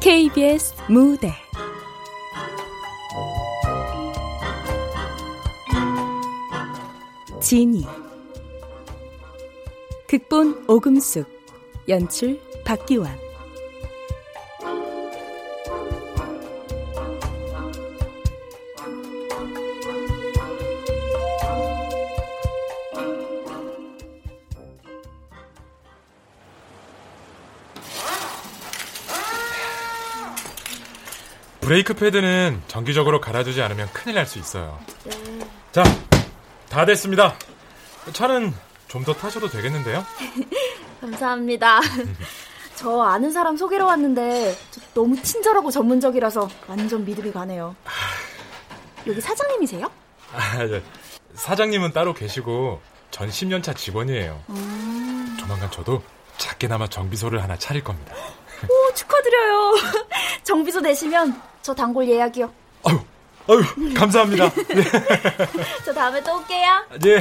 KBS 무대. 지니 극본 오금숙. 연출 박기환 브레이크 패드는 정기적으로 갈아주지 않으면 큰일 날 수 있어요. 자, 다 됐습니다. 차는 좀 더 타셔도 되겠는데요? 감사합니다. 저 아는 사람 소개로 왔는데 너무 친절하고 전문적이라서 완전 믿음이 가네요. 여기 사장님이세요? 아, 네. 사장님은 따로 계시고 전 10년차 직원이에요. 음... 조만간 저도 작게나마 정비소를 하나 차릴 겁니다. 오, 축하드려요. 정비소 되시면 저 단골 예약이요. 아유, 아유, 감사합니다. 네. 저 다음에 또 올게요. 네.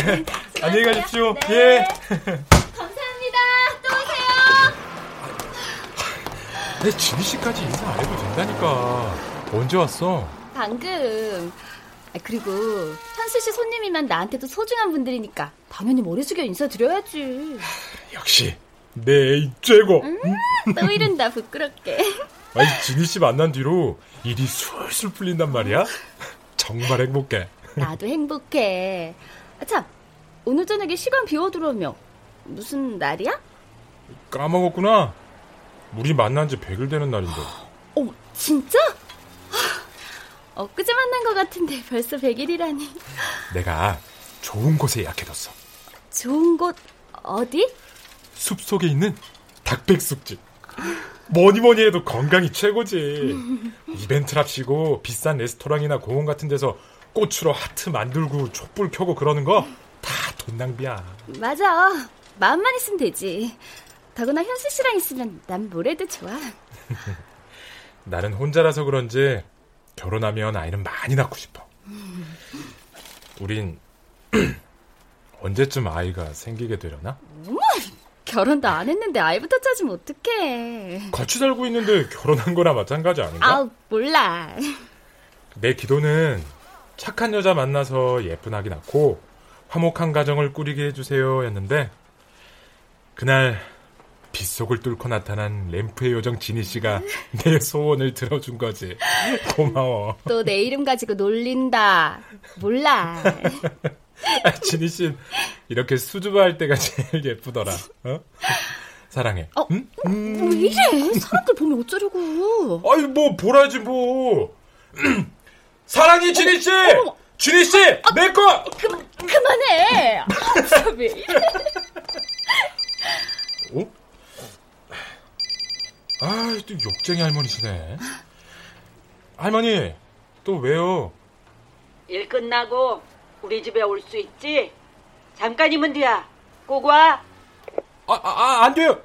안녕히 가십시오. 네. 예. 감사합니다. 또 오세요. 내 진희 씨까지 인사 안 해도 된다니까. 언제 왔어? 방금. 그리고 현수 씨 손님이면 나한테도 소중한 분들이니까 당연히 머리 숙여 인사드려야지. 역시 내 애인 최고. 음, 또 이른다 부끄럽게. 아니 진희 씨 만난 뒤로 일이 술술 풀린단 말이야. 정말 행복해. 나도 행복해. 아, 참 오늘 저녁에 시간 비워두려며 무슨 날이야? 까먹었구나. 우리 만난 지 100일 되는 날인데. 어, 진짜? 엊그제 만난 것 같은데 벌써 100일이라니. 내가 좋은 곳에 예약해뒀어. 좋은 곳 어디? 숲 속에 있는 닭백숙집. 뭐니 뭐니 해도 건강이 최고지. 이벤트랍시고 비싼 레스토랑이나 공원 같은 데서 꽃으로 하트 만들고 촛불 켜고 그러는 거 다 돈 낭비야. 맞아. 마음만 있으면 되지. 더구나 현수 씨랑 있으면 난 뭐래도 좋아. 나는 혼자라서 그런지 결혼하면 아이는 많이 낳고 싶어. 우린 언제쯤 아이가 생기게 되려나? 어머, 결혼도 안 했는데 아이부터 찾으면 어떡해. 같이 살고 있는데 결혼한 거나 마찬가지 아닌가? 아우, 몰라. 내 기도는 착한 여자 만나서 예쁜 아기 낳고 화목한 가정을 꾸리게 해주세요 였는데 그날 빗속을 뚫고 나타난 램프의 요정 지니 씨가 내 소원을 들어준 거지. 고마워. 또 내 이름 가지고 놀린다. 몰라. 아, 지니 씨 이렇게 수줍어할 때가 제일 예쁘더라. 어? 사랑해. 어, 응? 뭐 이래? 사람들 보면 어쩌려고? 아니 뭐 보라지 뭐. 사랑해 지니 씨. 어, 지니 씨, 아, 내 거. 그 그만해. 아, 왜 이래? 어? 아, 또 욕쟁이 할머니시네. 할머니, 또 왜요? 일 끝나고 우리 집에 올 수 있지? 잠깐이면 돼야. 꼭 와. 아, 아, 아, 안 돼요.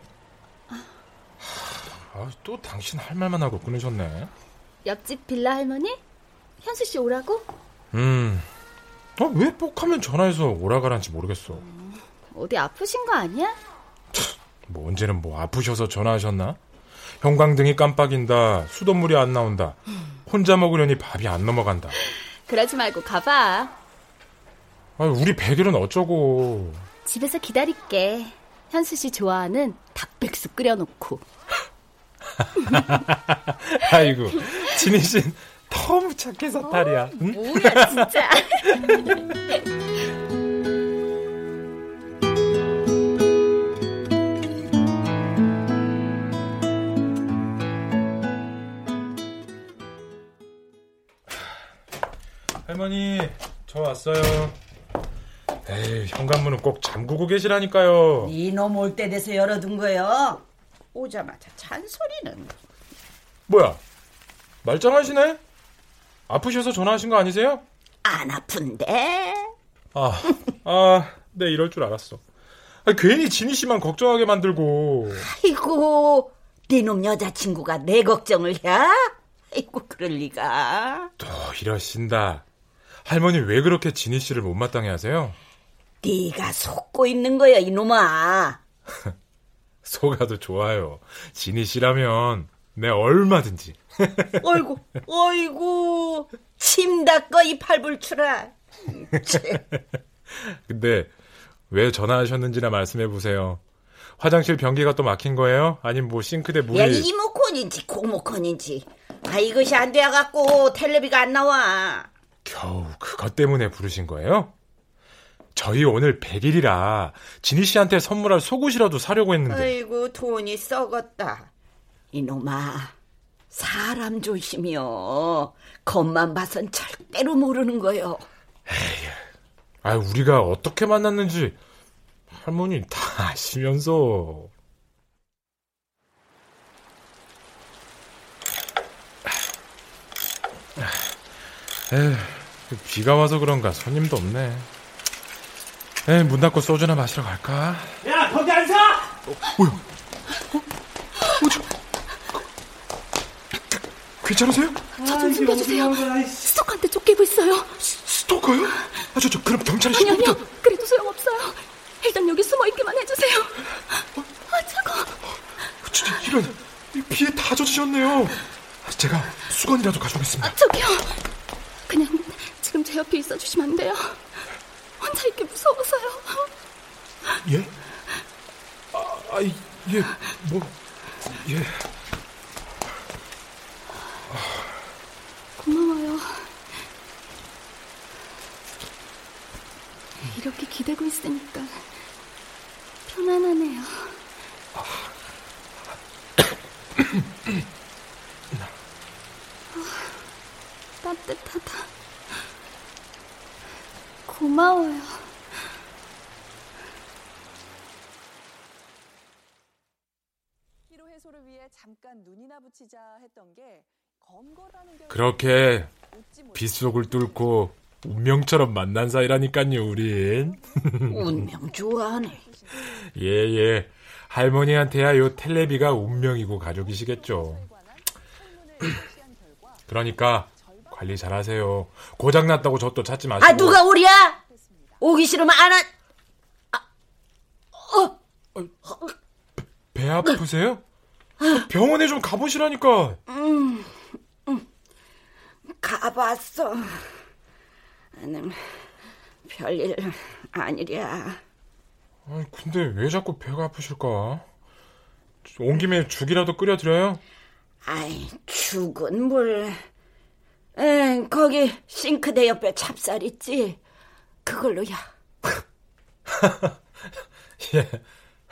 아, 또 당신 할 말만 하고 끊으셨네. 옆집 빌라 할머니? 현수 씨 오라고? 음. 아, 왜 뻑하면 전화해서 오라 가란지 모르겠어. 음, 어디 아프신 거 아니야? 뭐 언제는 뭐 아프셔서 전화하셨나? 형광등이 깜빡인다. 수돗물이 안 나온다. 혼자 먹으려니 밥이 안 넘어간다. 그러지 말고 가봐. 아, 우리 백일은 어쩌고. 집에서 기다릴게. 현수 씨 좋아하는 닭백숙 끓여놓고. 아이고, 진희 씨는 너무 착해서 탈이야. 응? 뭐야, 진짜. 할머니, 저 왔어요. 에이, 현관문은 꼭 잠그고 계시라니까요. 이놈 올 때 돼서 열어둔 거요. 오자마자 잔소리는. 뭐야? 말짱하시네? 아프셔서 전화하신 거 아니세요? 안 아픈데. 아, 아, 네, 이럴 줄 알았어. 아, 괜히 진희 씨만 걱정하게 만들고. 아이고, 네놈 여자친구가 내 걱정을 해? 아이고, 그럴 리가. 또 이러신다. 할머니 왜 그렇게 진희 씨를 못마땅해 하세요? 네가 속고 있는 거야, 이놈아. 속아도 좋아요. 진희 씨라면 내 얼마든지. 어이구, 어이구, 침 닦어 이 팔불출아. 근데 왜 전화하셨는지나 말씀해 보세요. 화장실 변기가 또 막힌 거예요? 아니면 뭐 싱크대 물이 야, 이모콘인지 고모콘인지. 아, 이것이 안 돼갖고 텔레비가 안 나와. 겨우 그것 때문에 부르신 거예요? 저희 오늘 100일이라 진희 씨한테 선물할 속옷이라도 사려고 했는데 아이고, 돈이 썩었다. 이놈아, 사람 조심이요. 겉만 봐선 절대로 모르는 거요. 아 우리가 어떻게 만났는지 할머니 다 아시면서 에휴, 비가 와서 그런가 손님도 없네 에이, 문 닫고 소주나 마시러 갈까? 야, 거기 안 서! 괜찮으세요? 저좀 숨겨주세요. 스토커한테 쫓기고 있어요. 스토커요? 아, 저, 저, 그럼 경찰에 아니요, 신고부터. 아니요. 그래도 소용없어요. 일단 여기 숨어 있기만 해주세요. 아, 차가워. 진짜 이런, 이 비에 다 젖으셨네요. 제가 수건이라도 가져오겠습니다. 아, 저기요. 그냥 지금 제 옆에 있어주시면 안 돼요. 혼자 있기 무서워서요. 예? 아, 아, 예, 뭐, 예. 고마워요. 이렇게 기대고 있으니까 편안하네요. 아, 따뜻하다. 고마워요. 피로 해소를 위해 잠깐 눈이나 붙이자 했던 게 검거라는 게 그렇게 빗속을 뚫고 운명처럼 만난 사이라니까요, 우린. 운명 좋아하네. 예, 예. 할머니한테야 요 텔레비가 운명이고 가족이시겠죠. 그러니까 관리 잘하세요. 고장 났다고 저 또 찾지 마시고. 아, 누가 우리야? 오기 싫으면 안 와. 배 아프세요? 병원에 좀 가보시라니까. 가봤어. 나는 별일 아니랴. 아니, 근데 왜 자꾸 배가 아프실까? 온 김에 죽이라도 끓여드려요? 아이, 죽은 물. 응, 거기 싱크대 옆에 찹쌀 있지? 그걸로야. 예,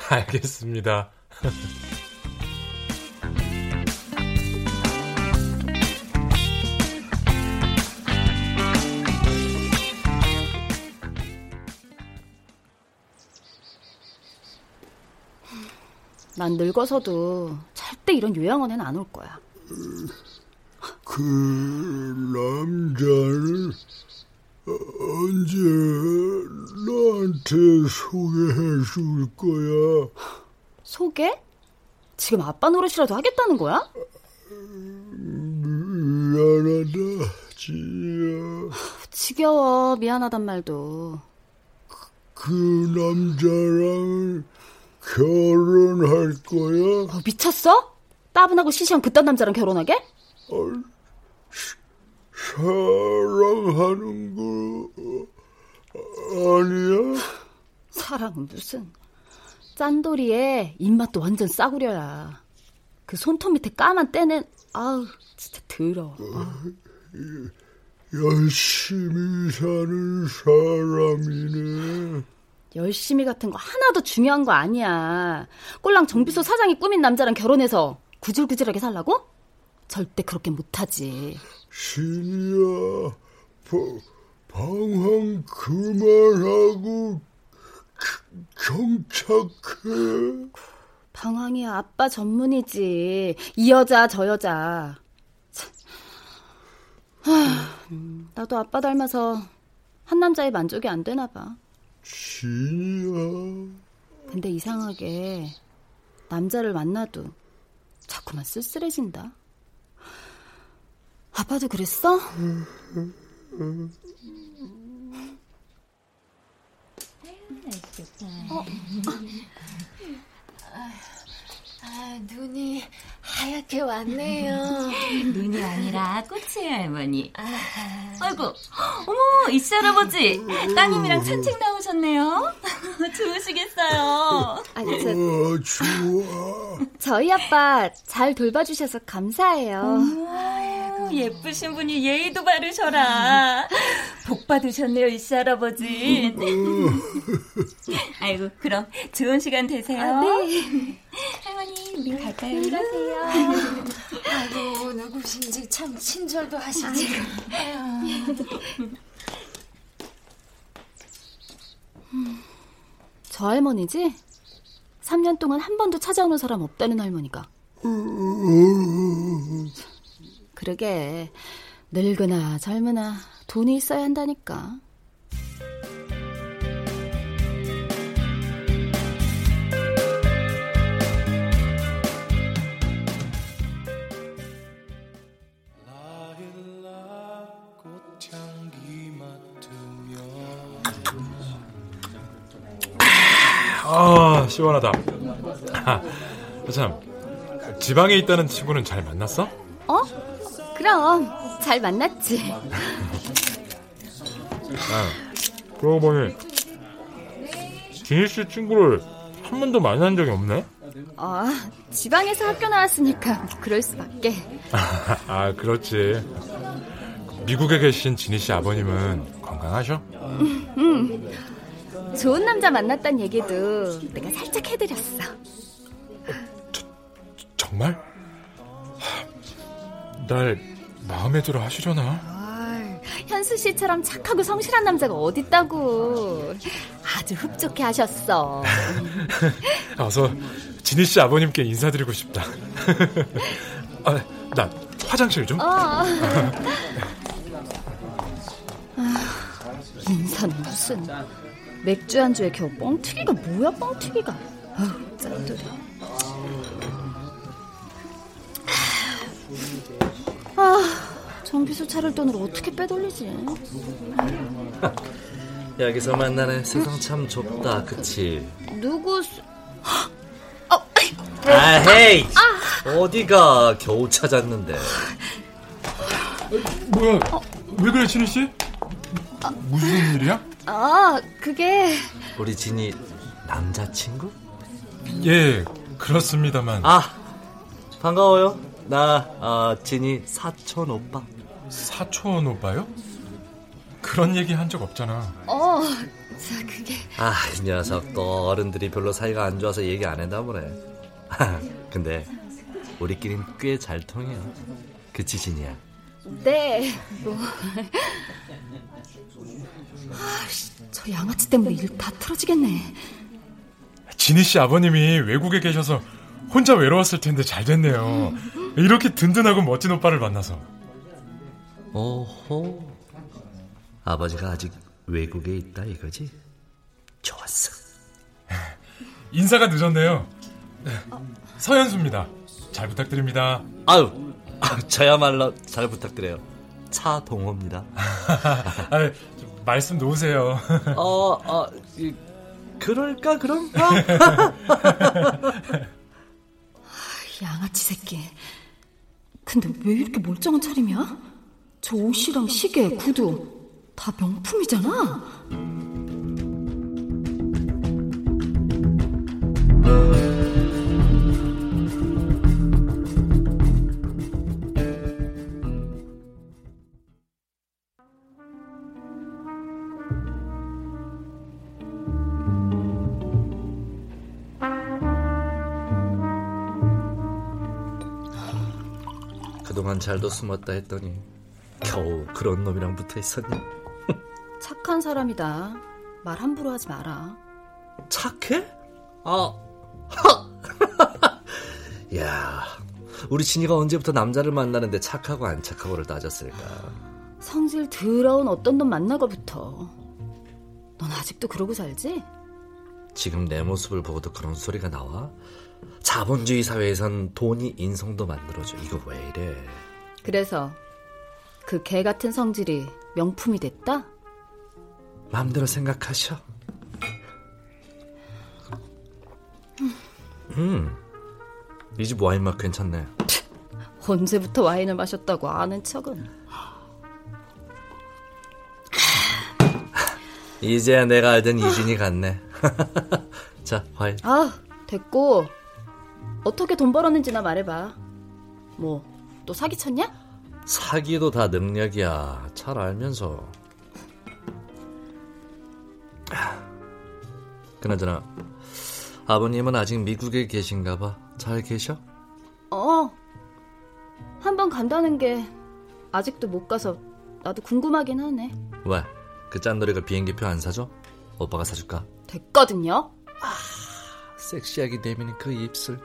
알겠습니다. 난 늙어서도 절대 이런 요양원엔 안올 거야. 그 남자를 언제 나한테 소개해 줄 거야? 소개? 지금 아빠 노릇이라도 하겠다는 거야? 미안하다, 지야. 지겨워. 미안하단 말도. 그 남자랑 결혼할 거야? 어, 미쳤어? 따분하고 시시한 그딴 남자랑 결혼하게? 사랑하는 거 아니야? 사랑은 무슨. 짠돌이에 입맛도 완전 싸구려야. 그 손톱 밑에 까만 때는 아우 진짜 더러워. 아우. 열심히 사는 사람이네. 열심히 같은 거 하나도 중요한 거 아니야. 꼴랑 정비소 사장이 꾸민 남자랑 결혼해서 구질구질하게 살라고? 절대 그렇게 못하지. 신이야, 바- 방황 그만하고 그- 경착해. 방황이 아빠 전문이지. 이 여자 저 여자. 참. 하, 음, 나도 아빠 닮아서 한 남자에 만족이 안 되나 봐. 신이야, 근데 이상하게 남자를 만나도 자꾸만 쓸쓸해진다. 아빠도 그랬어? 음, 음, 음. 어? 아, 눈이 하얗게 왔네요. 눈이 아니라 꽃이에요, 할머니. 아. 아이고, 어머, 이씨 할아버지, 따님이랑 산책 나오셨네요. 좋으시겠어요. 아니, 저... 어, 좋아. 저희 아빠 잘 돌봐주셔서 감사해요. 예쁘신 분이 예의도 바르셔라. 복 받으셨네요, 이씨 할아버지. 아이고, 그럼 좋은 시간 되세요. 아, 네. 할머니, 우리 갈까요? 가세요. 아이고, 누구신지 참 친절도 하시지. 저 할머니지? 3년 동안 한 번도 찾아오는 사람 없다는 할머니가. 그러게 늙으나 젊으나 돈이 있어야 한다니까. 아, 시원하다. 아, 참, 지방에 있다는 친구는 잘 만났어? 어? 그럼 잘 만났지. 아, 그러고 보니, 진희 씨 친구를 한 번도 만난 적이 없네? 아, 지방에서 학교 나왔으니까 그럴 수밖에. 아, 그렇지. 미국에 계신 진희 씨 아버님은 건강하셔? 음, 좋은 남자 만났단 얘기도 내가 살짝 해드렸어. 정말? 하, 날 마음에 들어 하시려나? 아, 현수 씨처럼 착하고 성실한 남자가 어딨다고. 아주 흡족해 하셨어. 어서 진희 씨 아버님께 인사드리고 싶다. 아, 나 화장실 좀. 어. 아, 인사는 무슨 맥주 안주에 겨우 뻥튀기가 뭐야 뻥튀기가 아우 짠돌이 아 정비소 차를 돈을 어떻게 빼돌리지 여기서 만나네 세상 참 좁다 그치? 누구 수... 아 헤이 어디가 겨우 찾았는데 뭐야? 왜 그래, 진희 씨? 무슨 일이야? 아 그게 우리 진이 남자친구? 예, 그렇습니다만. 아 반가워요 나 어, 진이 사촌 오빠. 사촌 오빠요? 그런 얘기 한 적 없잖아. 어 자 그게. 아 이 녀석 또 어른들이 별로 사이가 안 좋아서 얘기 안 했나 보네. 근데 우리끼린 꽤 잘 통해요. 그치 진이야? 네 뭐. 아, 저 양아치 때문에 일 다 틀어지겠네. 진희 씨 아버님이 외국에 계셔서 혼자 외로웠을 텐데 잘 됐네요. 이렇게 든든하고 멋진 오빠를 만나서. 오호 아버지가 아직 외국에 있다 이거지? 좋았어 인사가 늦었네요. 네, 서현수입니다. 잘 부탁드립니다. 아유 아, 저야말로 잘 부탁드려요 차동호입니다 아, 말씀 놓으세요. 어, 어, 이, 그럴까, 그럼? 양아치 새끼. 근데 왜 이렇게 멀쩡한 차림이야? 저 옷이랑 시계, 구두 다 명품이잖아. 잘도 숨었다 했더니 겨우 그런 놈이랑 붙어 있었냐? 착한 사람이다. 말 함부로 하지 마라. 착해? 아, 야, 우리 진이가 언제부터 남자를 만나는데 착하고 안 착하고를 따졌을까? 성질 더러운 어떤 놈 만나고부터. 넌 아직도 그러고 살지? 지금 내 모습을 보고도 그런 소리가 나와? 자본주의 사회에선 돈이 인성도 만들어줘. 이거 왜 이래? 그래서 그 개 같은 성질이 명품이 됐다? 마음대로 생각하셔. 음, 이 집 와인 맛 괜찮네. 언제부터 와인을 마셨다고 아는 척은. 이제야 내가 알던 이진이 같네. 자, 와인. 아, 됐고. 어떻게 돈 벌었는지나 말해봐. 뭐, 또 사기쳤냐? 사기도 다 능력이야. 잘 알면서. 그나저나 아버님은 아직 미국에 계신가 봐. 잘 계셔? 어. 한 번 간다는 게 아직도 못 가서 나도 궁금하긴 하네. 왜? 그 짠돌이가 비행기표 안 사줘? 오빠가 사줄까? 됐거든요. 아, 섹시하게 내미는 그 입술.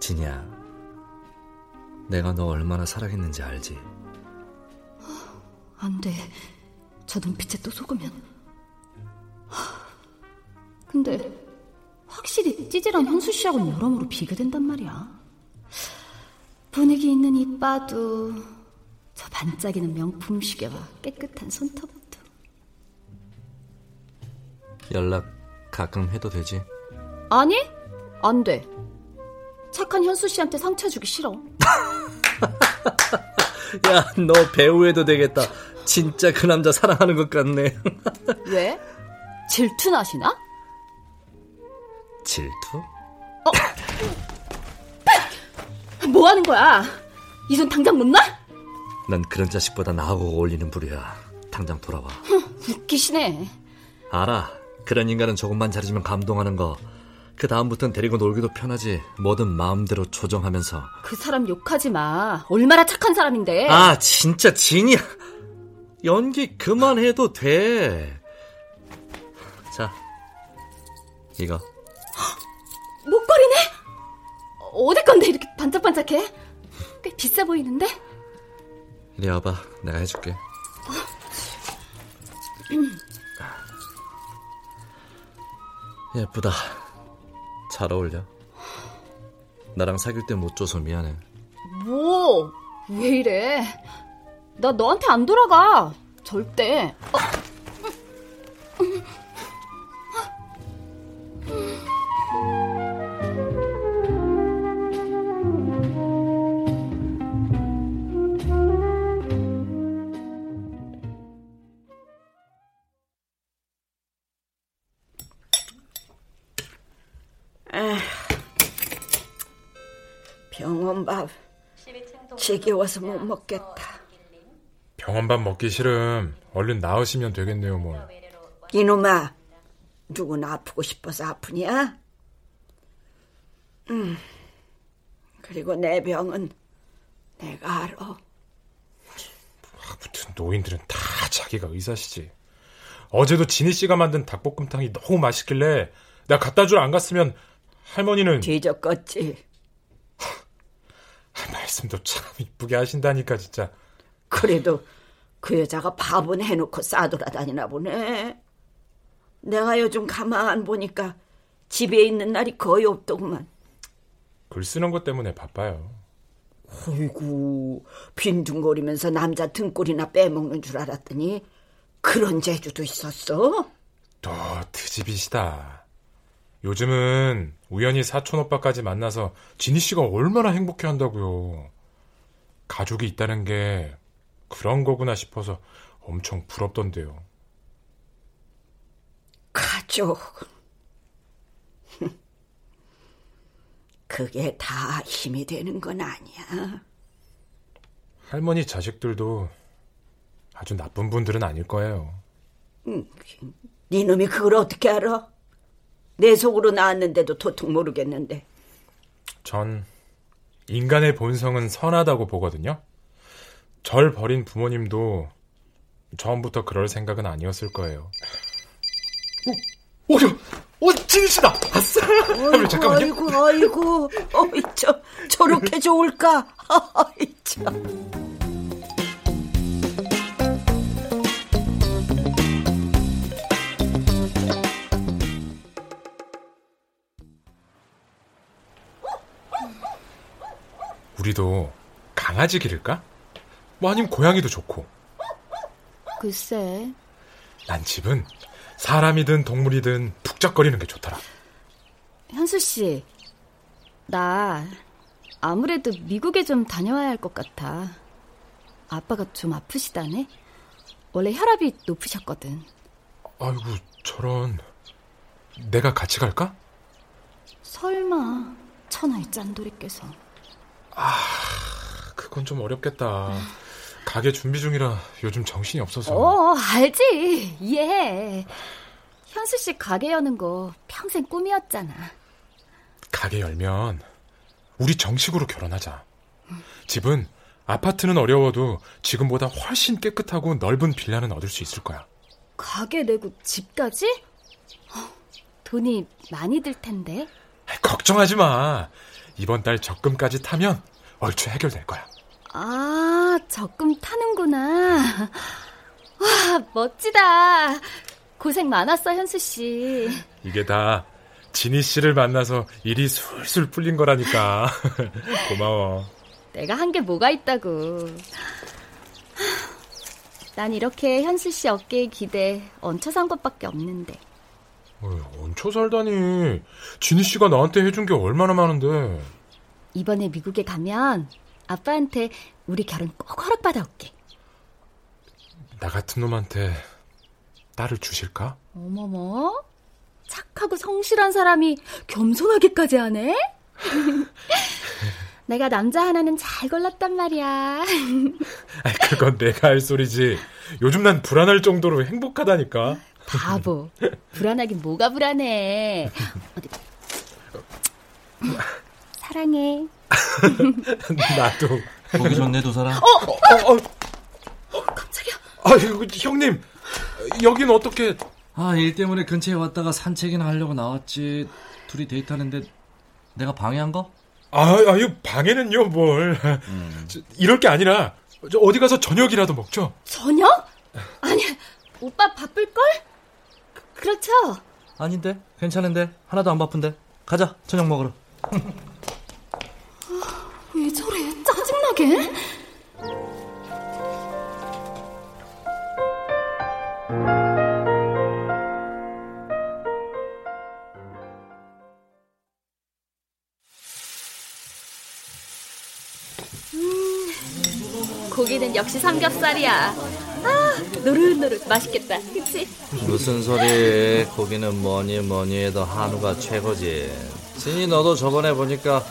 진이야, 내가 너 얼마나 사랑했는지 알지? 안 돼. 저 눈빛에 또 속으면. 근데 확실히 찌질한 현수 씨하고는 여러모로 비교된단 말이야. 분위기 있는 이빠도 저 반짝이는 명품 시계와 깨끗한 손톱도. 연락 가끔 해도 되지? 아니, 안 돼. 착한 현수 씨한테 상처 주기 싫어. 야, 너 배우해도 되겠다. 진짜 그 남자 사랑하는 것 같네. 왜? 질투나시나? 질투? 어? 뭐 하는 거야? 이 손 당장 못 놔? 난 그런 자식보다 나하고 어울리는 부류야. 당장 돌아와. 웃기시네. 알아. 그런 인간은 조금만 잘해주면 감동하는 거. 그 다음부턴 데리고 놀기도 편하지. 뭐든 마음대로 조정하면서. 그 사람 욕하지 마. 얼마나 착한 사람인데. 아, 진짜 진이야. 연기 그만해도 돼. 자, 이거. 목걸이네? 어디 건데 이렇게 반짝반짝해? 꽤 비싸 보이는데? 이리 와봐. 내가 해줄게. 예쁘다. 잘 어울려. 나랑 사귈 때 못 줘서 미안해. 뭐? 왜 이래? 나 너한테 안 돌아가. 절대. 지겨워서 못 먹겠다. 병원밥 먹기 싫음. 얼른 나으시면 되겠네요, 뭐. 이놈아, 누구나 아프고 싶어서 아프냐? 음, 그리고 내 병은 내가 알아. 아무튼 노인들은 다 자기가 의사시지. 어제도 진희 씨가 만든 닭볶음탕이 너무 맛있길래 내가 갖다 주러 안 갔으면 할머니는 뒤적겠지. 말씀도 참 이쁘게 하신다니까 진짜. 그래도 그 여자가 밥은 해놓고 싸돌아다니나 보네. 내가 요즘 가만 보니까 집에 있는 날이 거의 없더구만. 글 쓰는 것 때문에 바빠요. 어이구, 빈둥거리면서 남자 등골이나 빼먹는 줄 알았더니 그런 재주도 있었어? 또 트집이시다. 요즘은 우연히 사촌 오빠까지 만나서 진희 씨가 얼마나 행복해 한다고요. 가족이 있다는 게 그런 거구나 싶어서 엄청 부럽던데요. 가족. 그게 다 힘이 되는 건 아니야. 할머니 자식들도 아주 나쁜 분들은 아닐 거예요. 음, 네 놈이 그걸 어떻게 알아? 내 속으로 나왔는데도 도통 모르겠는데. 전 인간의 본성은 선하다고 보거든요. 절 버린 부모님도 처음부터 그럴 생각은 아니었을 거예요. 오, 오, 오, 진씨다. 아싸. 어이구, 잠깐만요. 아이고, 아이고, 어이 저 저렇게 좋을까? 아이 참. 우리도 강아지 기를까? 뭐 아니면 고양이도 좋고. 글쎄. 난 집은 사람이든 동물이든 북적거리는 게 좋더라. 현수 씨, 나 아무래도 미국에 좀 다녀와야 할 것 같아. 아빠가 좀 아프시다네. 원래 혈압이 높으셨거든. 아이고, 저런. 내가 같이 갈까? 설마 천하의 짠돌이께서. 아, 그건 좀 어렵겠다. 가게 준비 중이라 요즘 정신이 없어서. 어, 알지. 이해해. 현수 씨 가게 여는 거 평생 꿈이었잖아. 가게 열면 우리 정식으로 결혼하자. 집은 아파트는 어려워도 지금보다 훨씬 깨끗하고 넓은 빌라는 얻을 수 있을 거야. 가게 내고 집까지? 어, 돈이 많이 들 텐데. 걱정하지 마. 이번 달 적금까지 타면 얼추 해결될 거야. 아, 적금 타는구나. 와, 멋지다. 고생 많았어, 현수 씨. 이게 다 지니 씨를 만나서 일이 술술 풀린 거라니까. 고마워. 내가 한 게 뭐가 있다고. 난 이렇게 현수 씨 어깨에 기대 얹혀 산 것밖에 없는데. 어휴, 얹혀 살다니. 지니 씨가 나한테 해준 게 얼마나 많은데. 이번에 미국에 가면 아빠한테 우리 결혼 꼭 허락받아 올게. 나 같은 놈한테 딸을 주실까? 어머머. 착하고 성실한 사람이 겸손하게까지 하네? 내가 남자 하나는 잘 골랐단 말이야. 그건 내가 할 소리지. 요즘 난 불안할 정도로 행복하다니까. 바보. 불안하긴 뭐가 불안해. 어디. 사랑해. 나도. 보기 좋네 두 사람. 어, 어, 어, 어 깜짝이야. 아, 형님. 여긴 어떻게? 아, 일 때문에 근처에 왔다가 산책이나 하려고 나왔지. 둘이 데이트하는데 내가 방해한 거? 아, 아유, 방해는요, 뭘. 음. 이럴 게 아니라 어디 가서 저녁이라도 먹죠. 저녁? 아니, 오빠 바쁠걸? 그렇죠? 아닌데? 괜찮은데? 하나도 안 바쁜데? 가자, 저녁 먹으러. 왜 저래? 짜증나게? 음, 고기는 역시 삼겹살이야. 아, 노릇노릇 맛있겠다. 그치? 무슨 소리? 고기는 뭐니 뭐니 해도 한우가 최고지. 진이 너도 저번에 보니까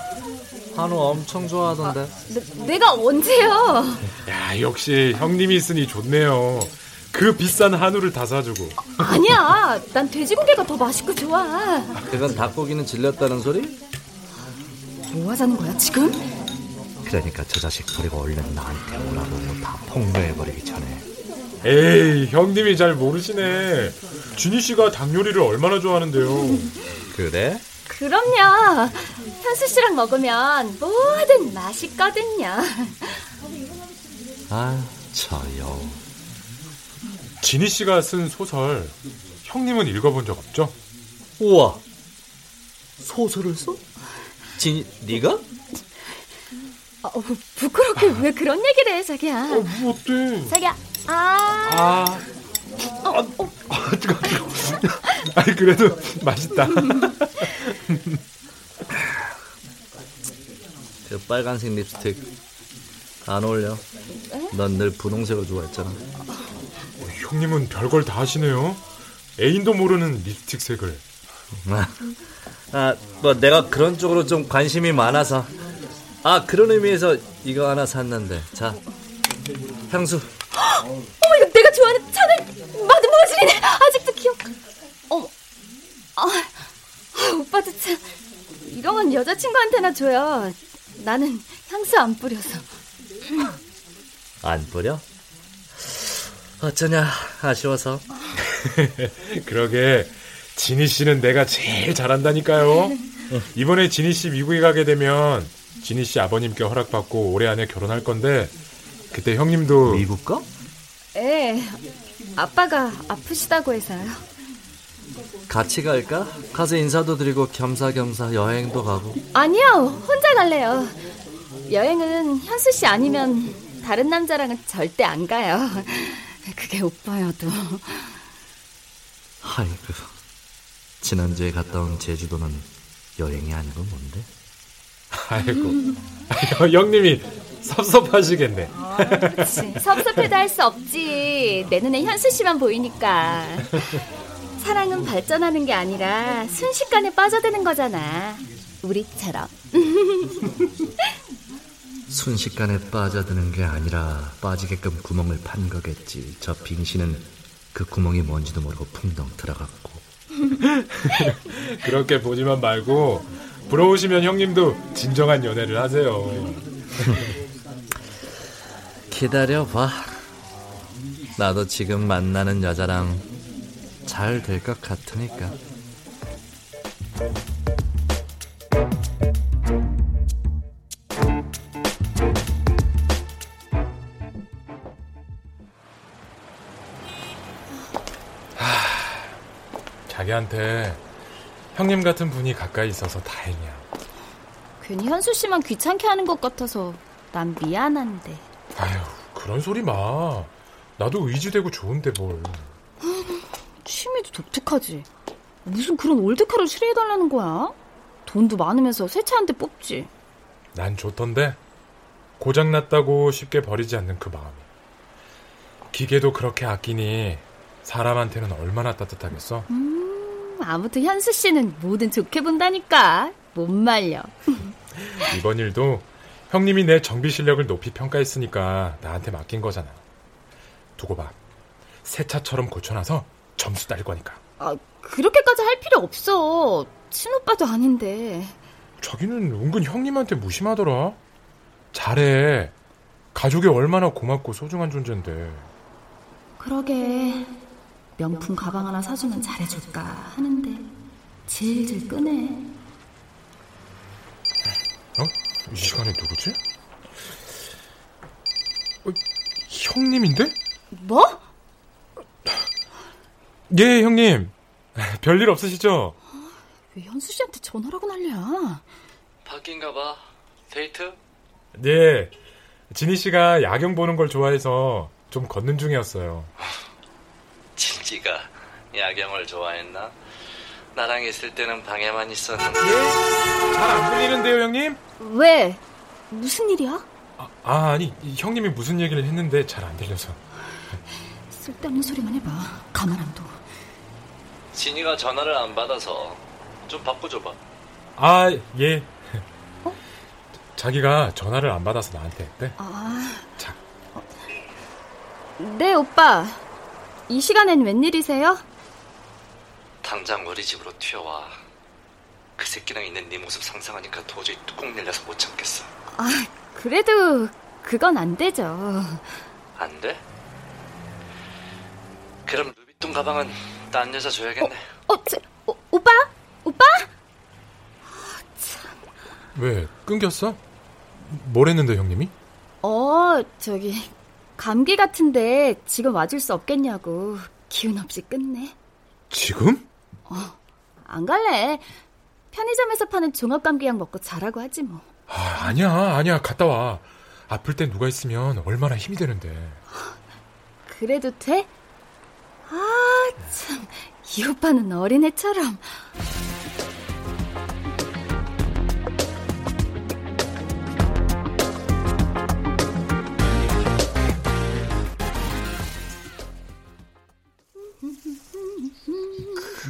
한우 엄청 좋아하던데. 아, 내, 가 언제요? 야, 역시 형님이 있으니 좋네요. 그 비싼 한우를 다 사주고. 아니야, 난 돼지고기가 더 맛있고 좋아. 그건 닭고기는 질렸다는 소리? 뭐 하자는 거야, 지금? 그러니까 저 자식 버리고 얼른 나한테 오라고 다 폭로해버리기 전에. 에이, 형님이 잘 모르시네. 준희 씨가 닭 요리를 얼마나 좋아하는데요. 그래? 그럼요. 현수 씨랑 먹으면 뭐든 맛있거든요. 아, 저요. 진희 씨가 쓴 소설 형님은 읽어본 적 없죠? 우와. 소설을 써? 진희 네가? 어, 부끄럽게 왜 그런 얘기를 해, 자기야? 어, 뭐 어때? 자기야. 아. 아. 어, 어. 아, 뜨거, 뜨거. 아니 그래도 맛있다. 그 빨간색 립스틱 안 어울려. 넌늘 분홍색을 좋아했잖아. 어, 형님은 별걸 다 하시네요. 애인도 모르는 립스틱 색을. 아, 뭐 내가 그런 쪽으로 좀 관심이 많아서. 아, 그런 의미에서 이거 하나 샀는데. 자, 향수. 어머, 이거 내가 좋아하는 차들 마드모아질이네. 아직도 기억. 어머, 아, 아, 오빠도 참 이런 건 여자친구한테나 줘요. 나는 향수 안 뿌려서. 안 뿌려? 어쩌냐 아쉬워서. 그러게 진희 씨는 내가 제일 잘한다니까요. 이번에 진희 씨 미국에 가게 되면 진희 씨 아버님께 허락받고 올해 안에 결혼할 건데 그때 형님도 미국 가? 예. 아빠가 아프시다고 해서요. 같이 갈까? 가서 인사도 드리고 겸사겸사 여행도 가고. 아니요, 혼자 갈래요. 여행은 현수 씨 아니면 다른 남자랑은 절대 안 가요. 그게 오빠여도. 아이고, 지난주에 갔다 온 제주도는 여행이 아니고 뭔데? 아이고, 형님이 섭섭하시겠네. 어, 그치. 섭섭해도 할 수 없지. 내 눈에 현수 씨만 보이니까. 사랑은 발전하는 게 아니라 순식간에 빠져드는 거잖아. 우리처럼. 순식간에 빠져드는 게 아니라 빠지게끔 구멍을 판 거겠지. 저 빙신은 그 구멍이 뭔지도 모르고 풍덩 들어갔고. 그렇게 보지만 말고 부러우시면 형님도 진정한 연애를 하세요. 기다려봐. 나도 지금 만나는 여자랑 잘 될 것 같으니까. 자기한테 형님 같은 분이 가까이 있어서 다행이야. 괜히 현수 씨만 귀찮게 하는 것 같아서 난 미안한데. 아휴, 그런 소리 마. 나도 의지되고 좋은데 뭘. 취미도 독특하지. 무슨 그런 올드카를 수리해달라는 거야? 돈도 많으면서 새 차 한 대 뽑지. 난 좋던데 고장났다고 쉽게 버리지 않는 그 마음이. 기계도 그렇게 아끼니 사람한테는 얼마나 따뜻하겠어? 음, 아무튼 현수 씨는 뭐든 좋게 본다니까. 못 말려. 이번 일도 형님이 내 정비 실력을 높이 평가했으니까 나한테 맡긴 거잖아. 두고 봐. 새 차처럼 고쳐놔서 점수 딸 거니까. 아, 그렇게까지 할 필요 없어. 친오빠도 아닌데. 자기는 은근 형님한테 무심하더라. 잘해. 가족이 얼마나 고맙고 소중한 존재인데. 그러게. 명품 가방 하나 사주면 잘해줄까 하는데 질질 끄네. 어? 이 시간에 누구지? 어, 형님인데? 뭐? 예, 형님. 별일 없으시죠? 왜 현수 씨한테 전화라고 난리야? 바뀐가 봐. 데이트? 예. 진희 씨가 야경 보는 걸 좋아해서 좀 걷는 중이었어요. 진지가 야경을 좋아했나? 나랑 있을 때는 방에만 있었는데. 예? 잘안 들리는데요, 형님? 왜? 무슨 일이야? 아, 아, 니 형님이 무슨 얘기를 했는데 잘 안 들려서. 쓸데없는 소리만 해봐. 가만 안 둬. 진이가 전화를 안 받아서 좀 바꿔줘봐. 아, 예. 어? 자기가 전화를 안 받아서 나한테 했대. 아. 자. 네, 오빠. 이 시간엔 웬일이세요? 당장 우리 집으로 튀어와. 그 새끼랑 있는 네 모습 상상하니까 도저히 뚜껑 열려서 못 참겠어. 아, 그래도 그건 안 되죠. 안 돼? 그럼 루비통 가방은 딴 여자 줘야겠네. 어, 어, 저, 어 오빠? 오빠? 왜 끊겼어? 뭘 했는데 형님이? 어, 저기 감기 같은데 지금 와줄 수 없겠냐고 기운 없이 끝내. 지금? 어, 안 갈래. 편의점에서 파는 종합감기약 먹고 자라고 하지 뭐. 아, 아니야, 아니야, 갔다 와. 아플 땐 누가 있으면 얼마나 힘이 되는데. 그래도 돼? 아, 참. 이 오빠는 어린애처럼.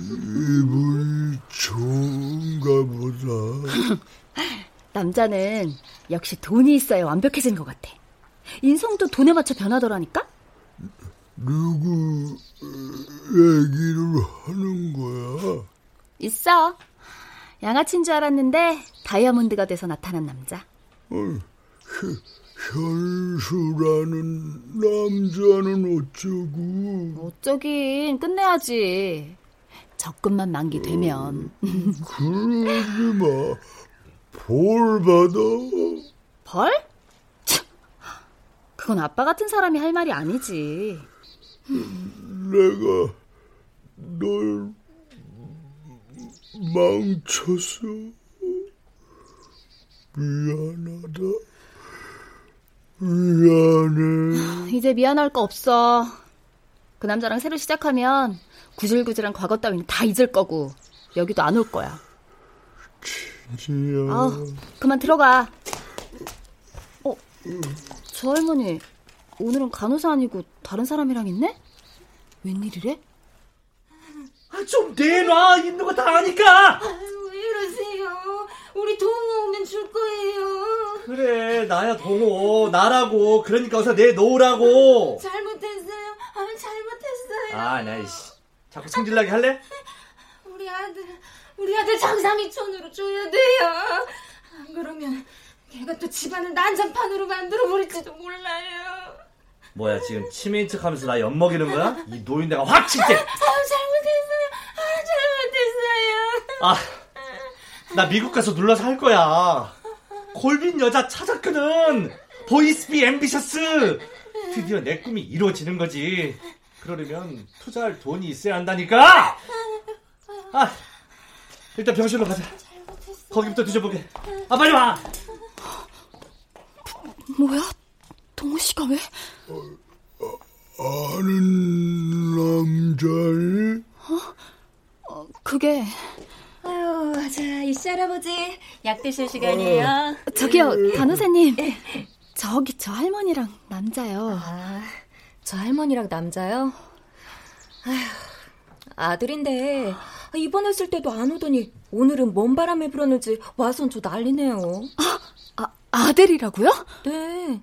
기분이 좋은가 보다. 남자는 역시 돈이 있어야 완벽해지는 것 같아. 인성도 돈에 맞춰 변하더라니까? 누구 얘기를 하는 거야? 있어. 양아치인 줄 알았는데 다이아몬드가 돼서 나타난 남자. 어, 현수라는 남자는 어쩌고? 어쩌긴 끝내야지. 적금만 만기되면. 그러지 마. 볼 받아. 벌? 그건 아빠 같은 사람이 할 말이 아니지. 내가 널 망쳤어. 미안하다. 미안해. 이제 미안할 거 없어. 그 남자랑 새로 시작하면 구질구질한 과거 따위는 다 잊을 거고 여기도 안 올 거야. 치. 지야. 아, 그만 들어가. 어, 저 할머니 오늘은 간호사 아니고 다른 사람이랑 있네? 웬일이래? 아, 좀 내놔 있는 거 다 아니까. 아유, 왜 이러세요? 우리 동호 오면 줄 거예요. 그래 나야 동호 나라고 그러니까 어서 내놓으라고. 잘못했어요. 아, 잘못했어요. 아 나 이씨 자꾸 성질나게 할래? 우리 아들, 우리 아들 장상이촌으로 줘야 돼요. 안 그러면 걔가 또 집안을 난장판으로 만들어 버릴지도 몰라요. 뭐야 지금 치매인 척하면서 나 엿먹이는 거야? 이 노인네가 확 칠게. 아, 잘못했어요. 아, 잘못했어요. 아, 나 미국 가서 눌러서 할 거야. 골빈 여자 찾았거든. 보이스비 앰비셔스. 드디어 내 꿈이 이루어지는 거지. 그러려면 투자할 돈이 있어야 한다니까. 아, 일단 병실로 가자. 거기부터 뒤져보게. 아, 빨리 와. 뭐야? 동호 씨가 왜? 아는 남자니? 어, 그게 아유, 자, 이씨 할아버지, 약 드실 시간이에요. 저기요, 간호사님. 저기 저 할머니랑 남자요. 아, 저 할머니랑 남자요? 아휴, 아들인데 입원했을 때도 안 오더니 오늘은 뭔 바람에 불었는지 와선 저 난리네요. 아, 아들이라고요? 네.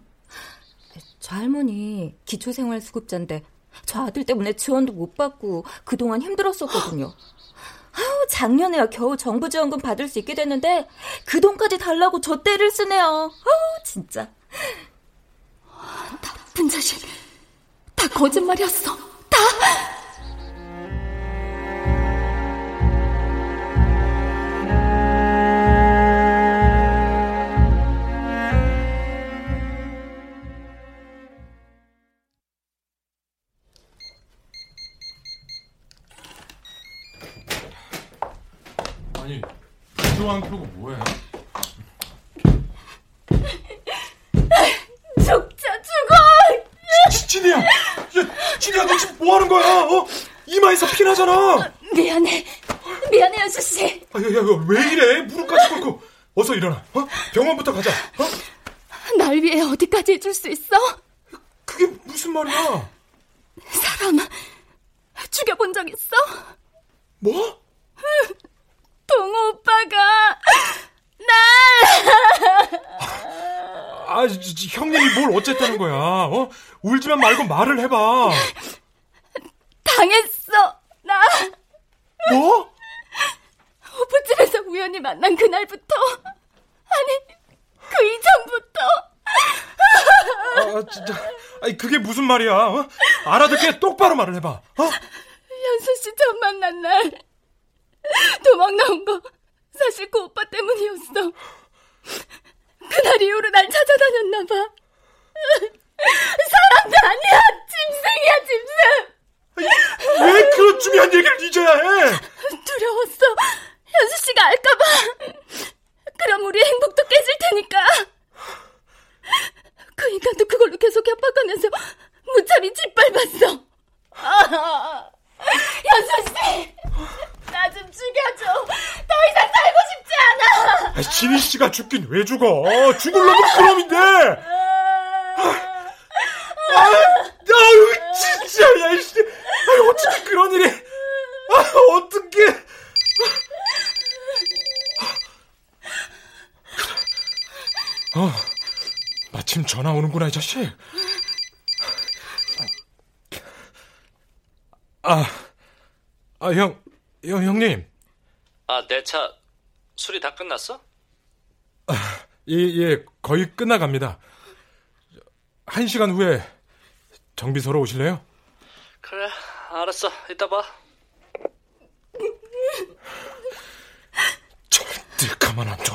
저 할머니 기초생활수급자인데 저 아들 때문에 지원도 못 받고 그동안 힘들었었거든요. 아우 작년에야 겨우 정부 지원금 받을 수 있게 됐는데 그 돈까지 달라고 저 떼를 쓰네요. 아우 진짜. 나쁜 자식. 다 거짓말이었어. 다. 안 켜고 뭐해? 죽자 죽어. 찐이야, 야 찐이야 너 지금 뭐 하는 거야? 어? 이마에서 피 나잖아. 미안해. 미안해 연수 씨. 아, 야, 야, 왜 이래? 무릎까지 꿇고 어서 일어나. 어? 병원부터 가자. 어? 날 위해 어디까지 해줄 수 있어? 그게 무슨 말이야? 사람 죽여본 적 있어? 뭐? 동호 오빠가 날 아, 형님이 뭘 어쨌다는 거야? 어? 울지만 말고 말을 해봐. 당했어 나 뭐? 호프집에서 우연히 만난 그날부터 아니 그 이전부터 아, 진짜. 아니, 그게 무슨 말이야? 어? 알아듣게 똑바로 말을 해봐. 어? 연수 씨 처음 만난 날 도망 나온 거 사실 그 오빠 때문이었어. 그날 이후로 날 찾아다녔나 봐. 사람도 아니야 짐승이야 짐승. 왜 그런 중요한 얘기를 잊어야 해? 두려웠어. 현수 씨가 알까봐. 그럼 우리 행복도 깨질 테니까. 그 인간도 그걸로 계속 협박하면서 무참히 짓밟았어. 아, 현수 씨, 나 좀 죽여줘. 더 이상 살고 싶지 않아. 아, 진희 씨가 죽긴 왜 죽어? 죽을 놈은 그놈인데. 아, 아유, 진짜, 야, 이씨. 아, 어떻게 그런 일이. 아, 어떻게. 어, 마침 전화 오는구나, 이 자식. 아, 아, 형, 형, 형님. 아, 내 차 수리 다 끝났어? 예, 예, 거의 끝나갑니다. 한 시간 후에 정비소로 오실래요? 그래, 알았어. 이따 봐. 절대 가만 안 둬.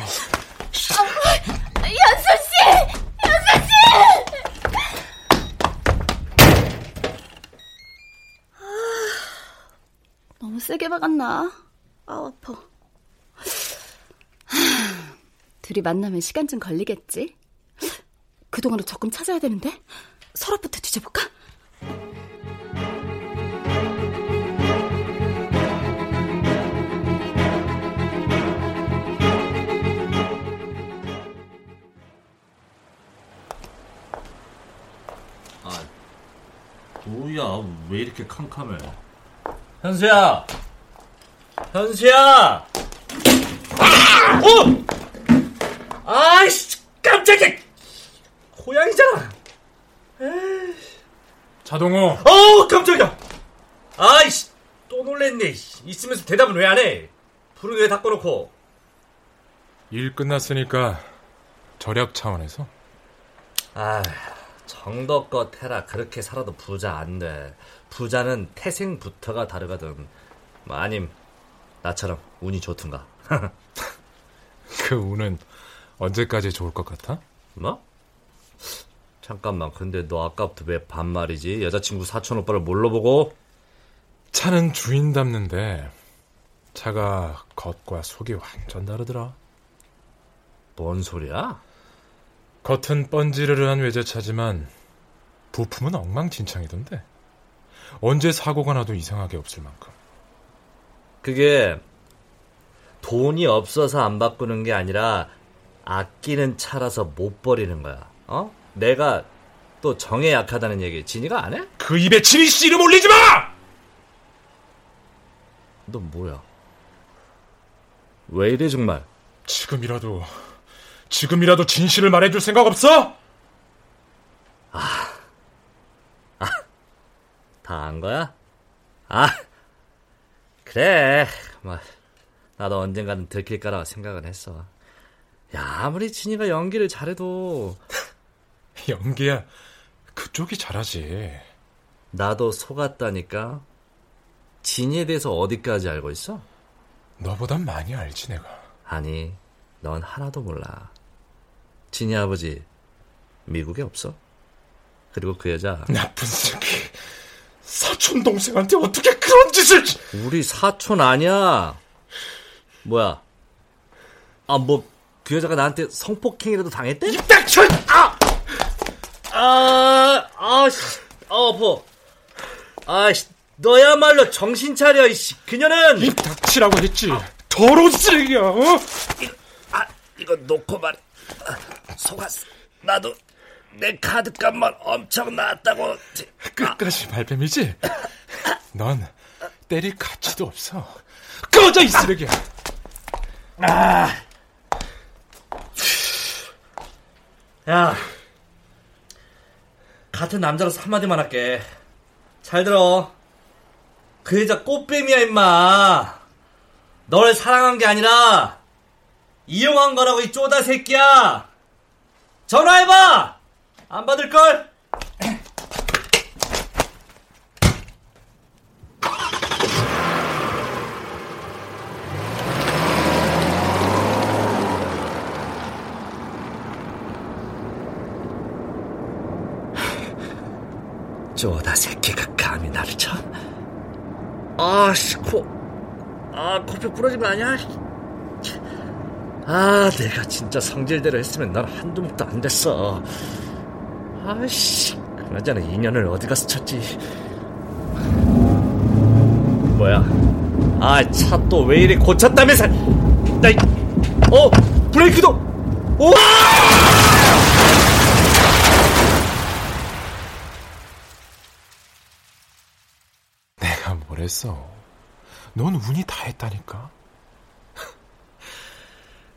너무 세게 박았나? 아, 아파. 둘이 만나면 시간 좀 걸리겠지? 그동안은 적금 찾아야 되는데? 서랍부터 뒤져볼까? 아, 뭐야, 왜 이렇게 캄캄해? 현수야! 현수야! 아! 어! 아이씨, 깜짝이야! 고양이잖아! 에이. 자동호! 어우, 깜짝이야! 아이씨, 또 놀랬네. 있으면서 대답은 왜 안 해? 불은 왜 다 꺼놓고? 일 끝났으니까 절약 차원에서? 아, 정도껏 해라. 그렇게 살아도 부자 안 돼. 부자는 태생부터가 다르거든. 뭐 아님 나처럼 운이 좋든가. 그 운은 언제까지 좋을 것 같아? 뭐? 잠깐만. 근데 너 아까부터 왜 반말이지? 여자친구 사촌 오빠를 뭘로 보고? 차는 주인 닮는데 차가 겉과 속이 완전 다르더라. 뭔 소리야? 겉은 번지르르한 외제차지만 부품은 엉망진창이던데. 언제 사고가 나도 이상하게 없을 만큼. 그게 돈이 없어서 안 바꾸는 게 아니라 아끼는 차라서 못 버리는 거야. 어? 내가 또 정에 약하다는 얘기 진이가 안 해? 그 입에 진이 씨 이름 올리지 마! 너 뭐야? 왜 이래 정말? 지금이라도 지금이라도 진실을 말해줄 생각 없어? 아, 아, 다 안 거야? 아, 그래. 뭐, 나도 언젠가는 들킬 거라 생각은 했어. 야, 아무리 진이가 연기를 잘해도. 연기야, 그쪽이 잘하지. 나도 속았다니까. 진이에 대해서 어디까지 알고 있어? 너보단 많이 알지, 내가. 아니, 넌 하나도 몰라. 진이 아버지, 미국에 없어? 그리고 그 여자. 나쁜 새끼. 사촌 동생한테 어떻게 그런 짓을. 우리 사촌 아니야. 뭐야? 아, 뭐, 그 여자가 나한테 성폭행이라도 당했대? 입 닥쳐! 아! 아, 아, 씨. 어, 뭐. 아, 씨. 너야말로 정신 차려, 이씨. 그녀는. 입 닥치라고 했지. 아. 더러운 쓰레기야, 어? 이거, 아, 이거 놓고 말해. 아, 속았어. 나도 내 카드값만 엄청 나왔다고. 끝까지 발뺌이지? 넌 때릴 가치도 없어. 꺼져, 이 쓰레기야! 아. 야. 같은 남자로서 한마디만 할게. 잘 들어. 그 여자 꽃뱀이야, 임마. 널 사랑한 게 아니라, 이용한 거라고, 이 쪼다 새끼야! 전화해봐! 안 받을 걸? 쪼다 새끼가 감히 나를 쳐? 아씨 코, 아 코뼈 부러진 거 아니야? 아 내가 진짜 성질대로 했으면 난 한두 묵도 안 됐어. 아씨 그나저나 인연을 어디 가서 찾지? 뭐야? 아 차 또 왜 이리 고쳤다면서? 나, 어 브레이크도, 오! 내가 뭘 했어? 넌 운이 다 했다니까.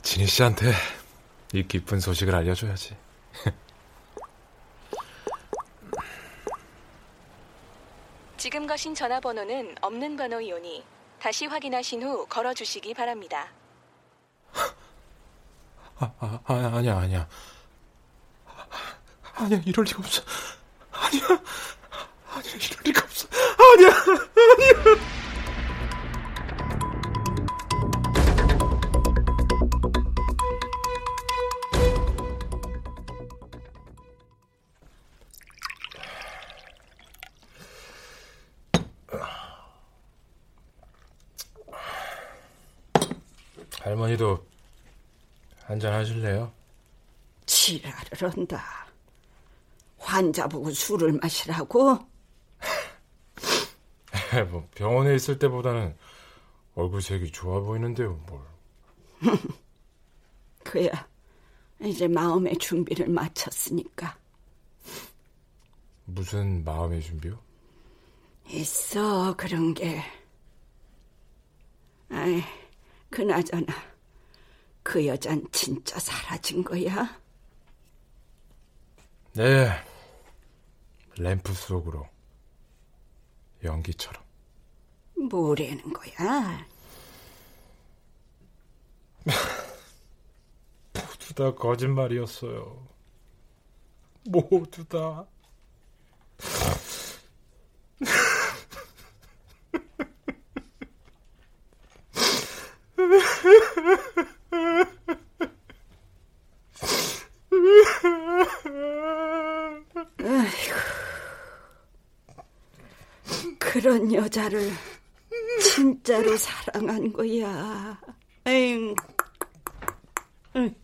진희 씨한테 이 기쁜 소식을 알려줘야지. 지금 거신 전화번호는 없는 번호이오니 다시 확인하신 후 걸어주시기 바랍니다. 아, 아, 아 아니야, 아니야. 아니야, 이럴 리가 없어. 아니야, 아니야, 이럴 리가 없어. 아니야, 아니야. 할머니도 한잔 하실래요? 지랄을 한다. 환자 보고 술을 마시라고? 뭐 병원에 있을 때보다는 얼굴색이 좋아 보이는데요, 뭘. 그야 이제 마음의 준비를 마쳤으니까. 무슨 마음의 준비요? 있어, 그런 게. 아이, 그나저나, 그 여잔 진짜 사라진 거야? 네. 램프 속으로. 연기처럼. 뭐라는 거야? 모두 다 거짓말이었어요. 모두 다. 그런 여자를 진짜로 사랑한 거야. 에잉. 응.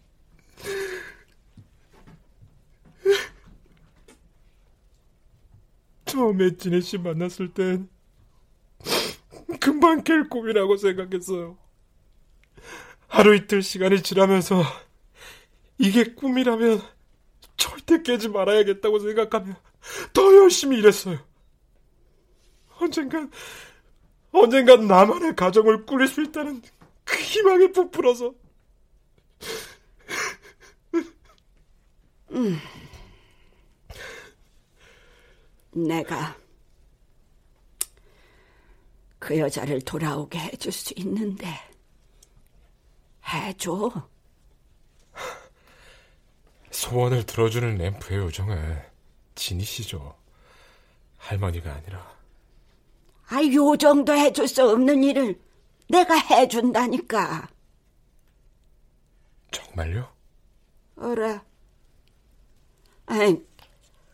처음에 진혜 씨 만났을 땐 금방 깰 꿈이라고 생각했어요. 하루 이틀 시간이 지나면서 이게 꿈이라면 절대 깨지 말아야겠다고 생각하며 더 열심히 일했어요. 언젠간, 언젠간 나만의 가정을 꾸릴 수 있다는 그 희망에 부풀어서. 음. 내가 그 여자를 돌아오게 해줄 수 있는데 해줘. 소원을 들어주는 램프의 요정은 진희 씨죠. 할머니가 아니라. 아, 요 정도 해줄 수 없는 일을 내가 해준다니까. 정말요? 어라. 아이,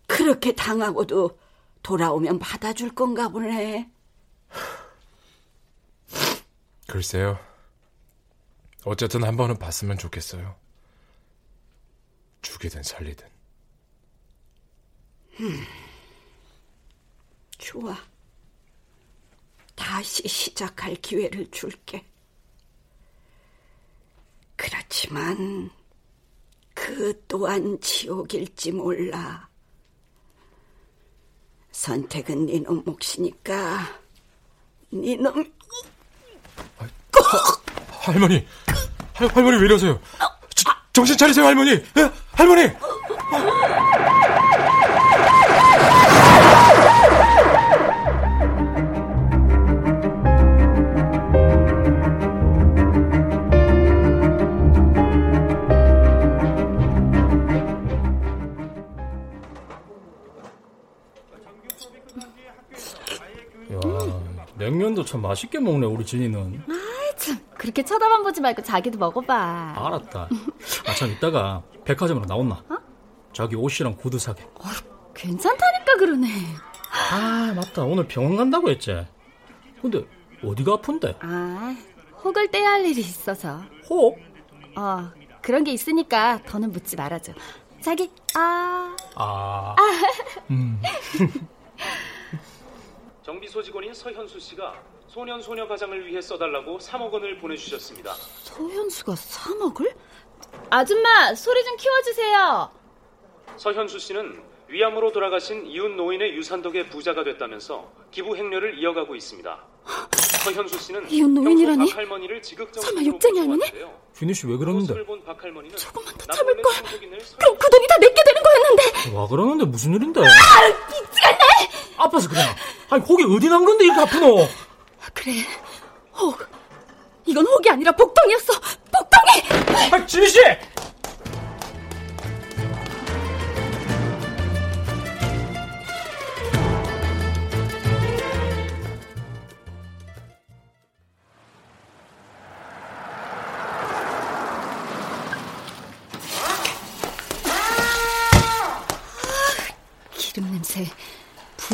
그렇게 당하고도 돌아오면 받아줄 건가 보네. 글쎄요. 어쨌든 한 번은 봤으면 좋겠어요. 죽이든 살리든. 음, 좋아. 다시 시작할 기회를 줄게. 그렇지만 그 또한 지옥일지 몰라. 선택은 네놈 몫이니까 네놈 할머니, 할, 할머니 왜 이러세요? 저, 정신 차리세요, 할머니. 예? 할머니. 냉면도 참 맛있게 먹네 우리 진이는. 아이 참 그렇게 쳐다만 보지 말고 자기도 먹어봐. 알았다. 아참 이따가 백화점으로 나온나? 어? 자기 옷이랑 구두 사게. 괜찮다니까 그러네. 아 맞다 오늘 병원 간다고 했지. 근데 어디가 아픈데? 아 혹을 떼야 할 일이 있어서. 혹? 어 그런 게 있으니까 더는 묻지 말아줘. 자기 아. 아. 아. 음. 정비 소 직원인 서현수 씨가 소년 소녀 가장을 위해 써달라고 3억 원을 보내주셨습니다. 소현수가 3억을? 아줌마 소리 좀 키워주세요. 서현수 씨는 위암으로 돌아가신 이웃 노인의 유산 덕에 부자가 됐다면서 기부 행렬을 이어가고 있습니다. 서현수 씨는 이웃 노인이라니? 설마 욕쟁이 할머니? 모셔왔는데요. 균희 씨 왜 그러는데? 조금만 더남 참을 걸. 그럼 그 돈이 다 내게 되는 거였는데. 와 그러는데 무슨 일인데? 아 미치겠네. 아파서 그래. 아니 혹이 어디 난 건데 이렇게 아프노? 그래 혹. 이건 혹이 아니라 복덩이였어. 복덩이. 아 진희 씨.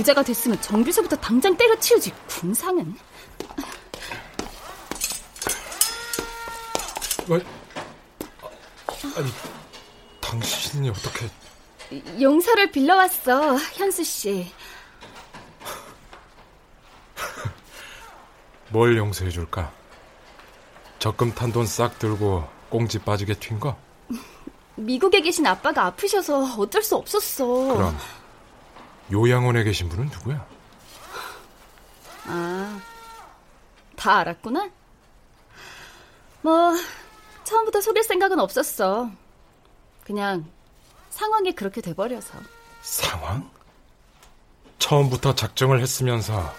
부자가 됐으면 정비서부터 당장 때려치우지. 군상은. 왜? 아니, 당신이 어떻게? 용서를 빌려왔어, 현수 씨. 뭘 용서해 줄까? 적금 탄 돈 싹 들고 꽁지 빠지게 튄 거? 미국에 계신 아빠가 아프셔서 어쩔 수 없었어. 그럼 요양원에 계신 분은 누구야? 아, 다 알았구나? 뭐, 처음부터 속일 생각은 없었어. 그냥 상황이 그렇게 돼버려서. 상황? 처음부터 작정을 했으면서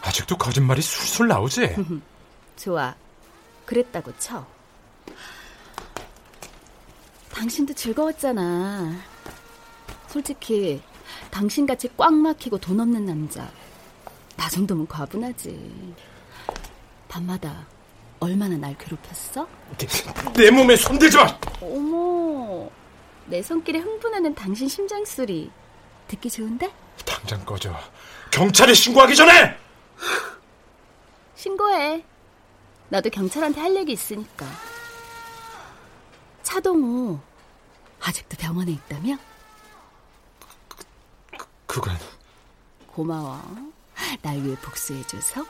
아직도 거짓말이 술술 나오지? 좋아. 그랬다고 쳐. 당신도 즐거웠잖아. 솔직히 당신같이 꽉 막히고 돈 없는 남자 나 정도면 과분하지. 밤마다 얼마나 날 괴롭혔어? 내 몸에 손대지 마! 어머, 내 손길에 흥분하는 당신 심장 소리 듣기 좋은데? 당장 꺼져. 경찰에 신고하기 전에! 신고해. 나도 경찰한테 할 얘기 있으니까. 차동호 아직도 병원에 있다며? 그건 고마워. 날 위해 복수해줘서.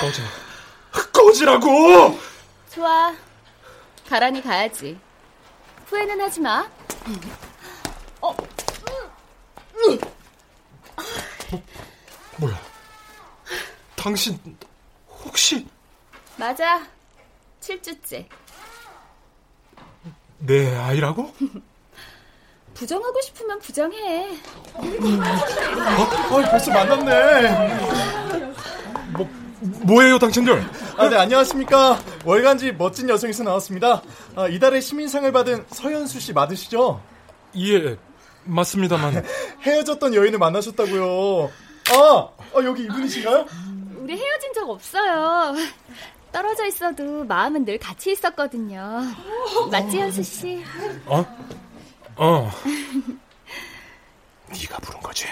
꺼져. 꺼지라고! 좋아. 가란히 가야지. 후회는 하지 마. 어. 뭐야? 당신 혹시 맞아. 7주째. 내 아이라고? 부정하고 싶으면 부정해. 어, 어 벌써 만났네. 뭐, 뭐예요, 당신들? 아, 네, 안녕하십니까. 월간지 멋진 여성에서 나왔습니다. 아, 이달에 시민상을 받은 서현수 씨 맞으시죠? 예, 맞습니다만. 헤어졌던 여인을 만나셨다고요. 아, 아, 여기 이분이신가요? 우리 헤어진 적 없어요. 떨어져 있어도 마음은 늘 같이 있었거든요. 맞지, 현수 씨? 어? 어. 네가 부른 거지?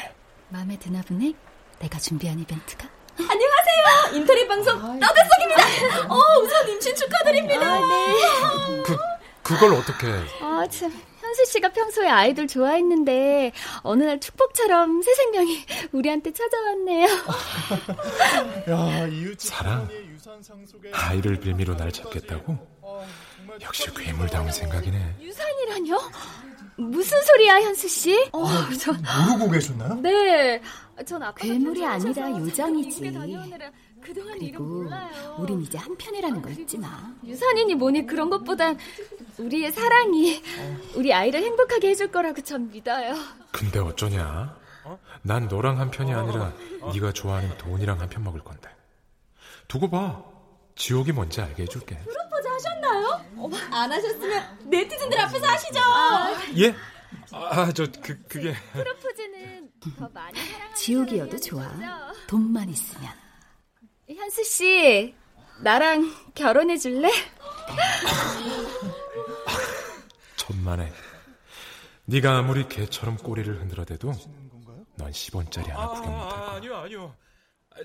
마음에 드나 보네. 내가 준비한 이벤트가. 안녕하세요. 인터넷 방송 떠들썩입니다. 어, 우선 임신 축하드립니다. 아, 네. 그 그걸 어떻게? 아, 참. 현수 씨가 평소에 아이돌 좋아했는데 어느 날 축복처럼 새 생명이 우리한테 찾아왔네요. 야, 사랑. 아이를 빌미로 날 잡겠다고? 역시 괴물다운 생각이네. 유산이라뇨? 무슨 소리야, 현수 씨? 어, 저 모르고 계셨나요? 네. 전 아까 괴물이 아니라 요정이지. 그리고 우린 이제 한편이라는 거 잊지 마. 유산이니 뭐니 그런 것보단 우리의 사랑이 우리 아이를 행복하게 해줄 거라고 전 믿어요. 근데 어쩌냐? 난 너랑 한 편이 아니라 네가 좋아하는 돈이랑 한 편 먹을 건데. 두고 봐. 지옥이 뭔지 알게 해줄게. 하셨나요? 어머, 안 하셨으면 네티즌들 앞에서 하시죠. 예? 아, 저, 그, 그게. 프로포즈는 더 많이 지옥이어도 좋아. 돈만 있으면. 현수 씨, 나랑 결혼해 줄래? 천만에. 네가 아무리 개처럼 꼬리를 흔들어대도 넌 10원짜리 하나 구경 못할 거야. 아니요, 아니요.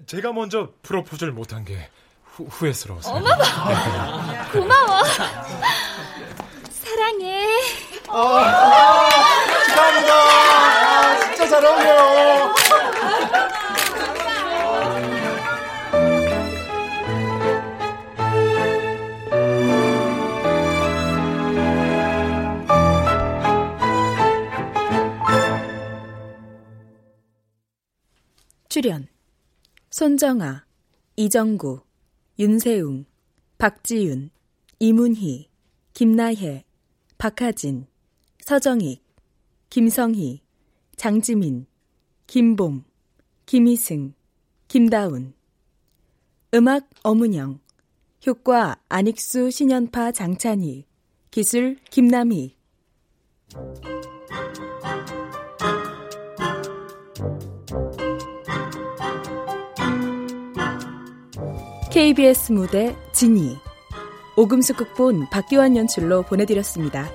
제가 먼저 프로포즈를 못한 게 후, 후회스러워서. 어머머, 고마워. 사랑해. 아, 축하합니다. 아, 진짜 잘 어울려요. 출연 손정아, 이정구, 윤세웅, 박지윤, 이문희, 김나혜, 박하진, 서정익, 김성희, 장지민, 김봄, 김희승, 김다운. 음악 어문영 효과 안익수 신연파 장찬희 기술 김남희 KBS 무대 진이 오금수 극본 박기환 연출로 보내드렸습니다.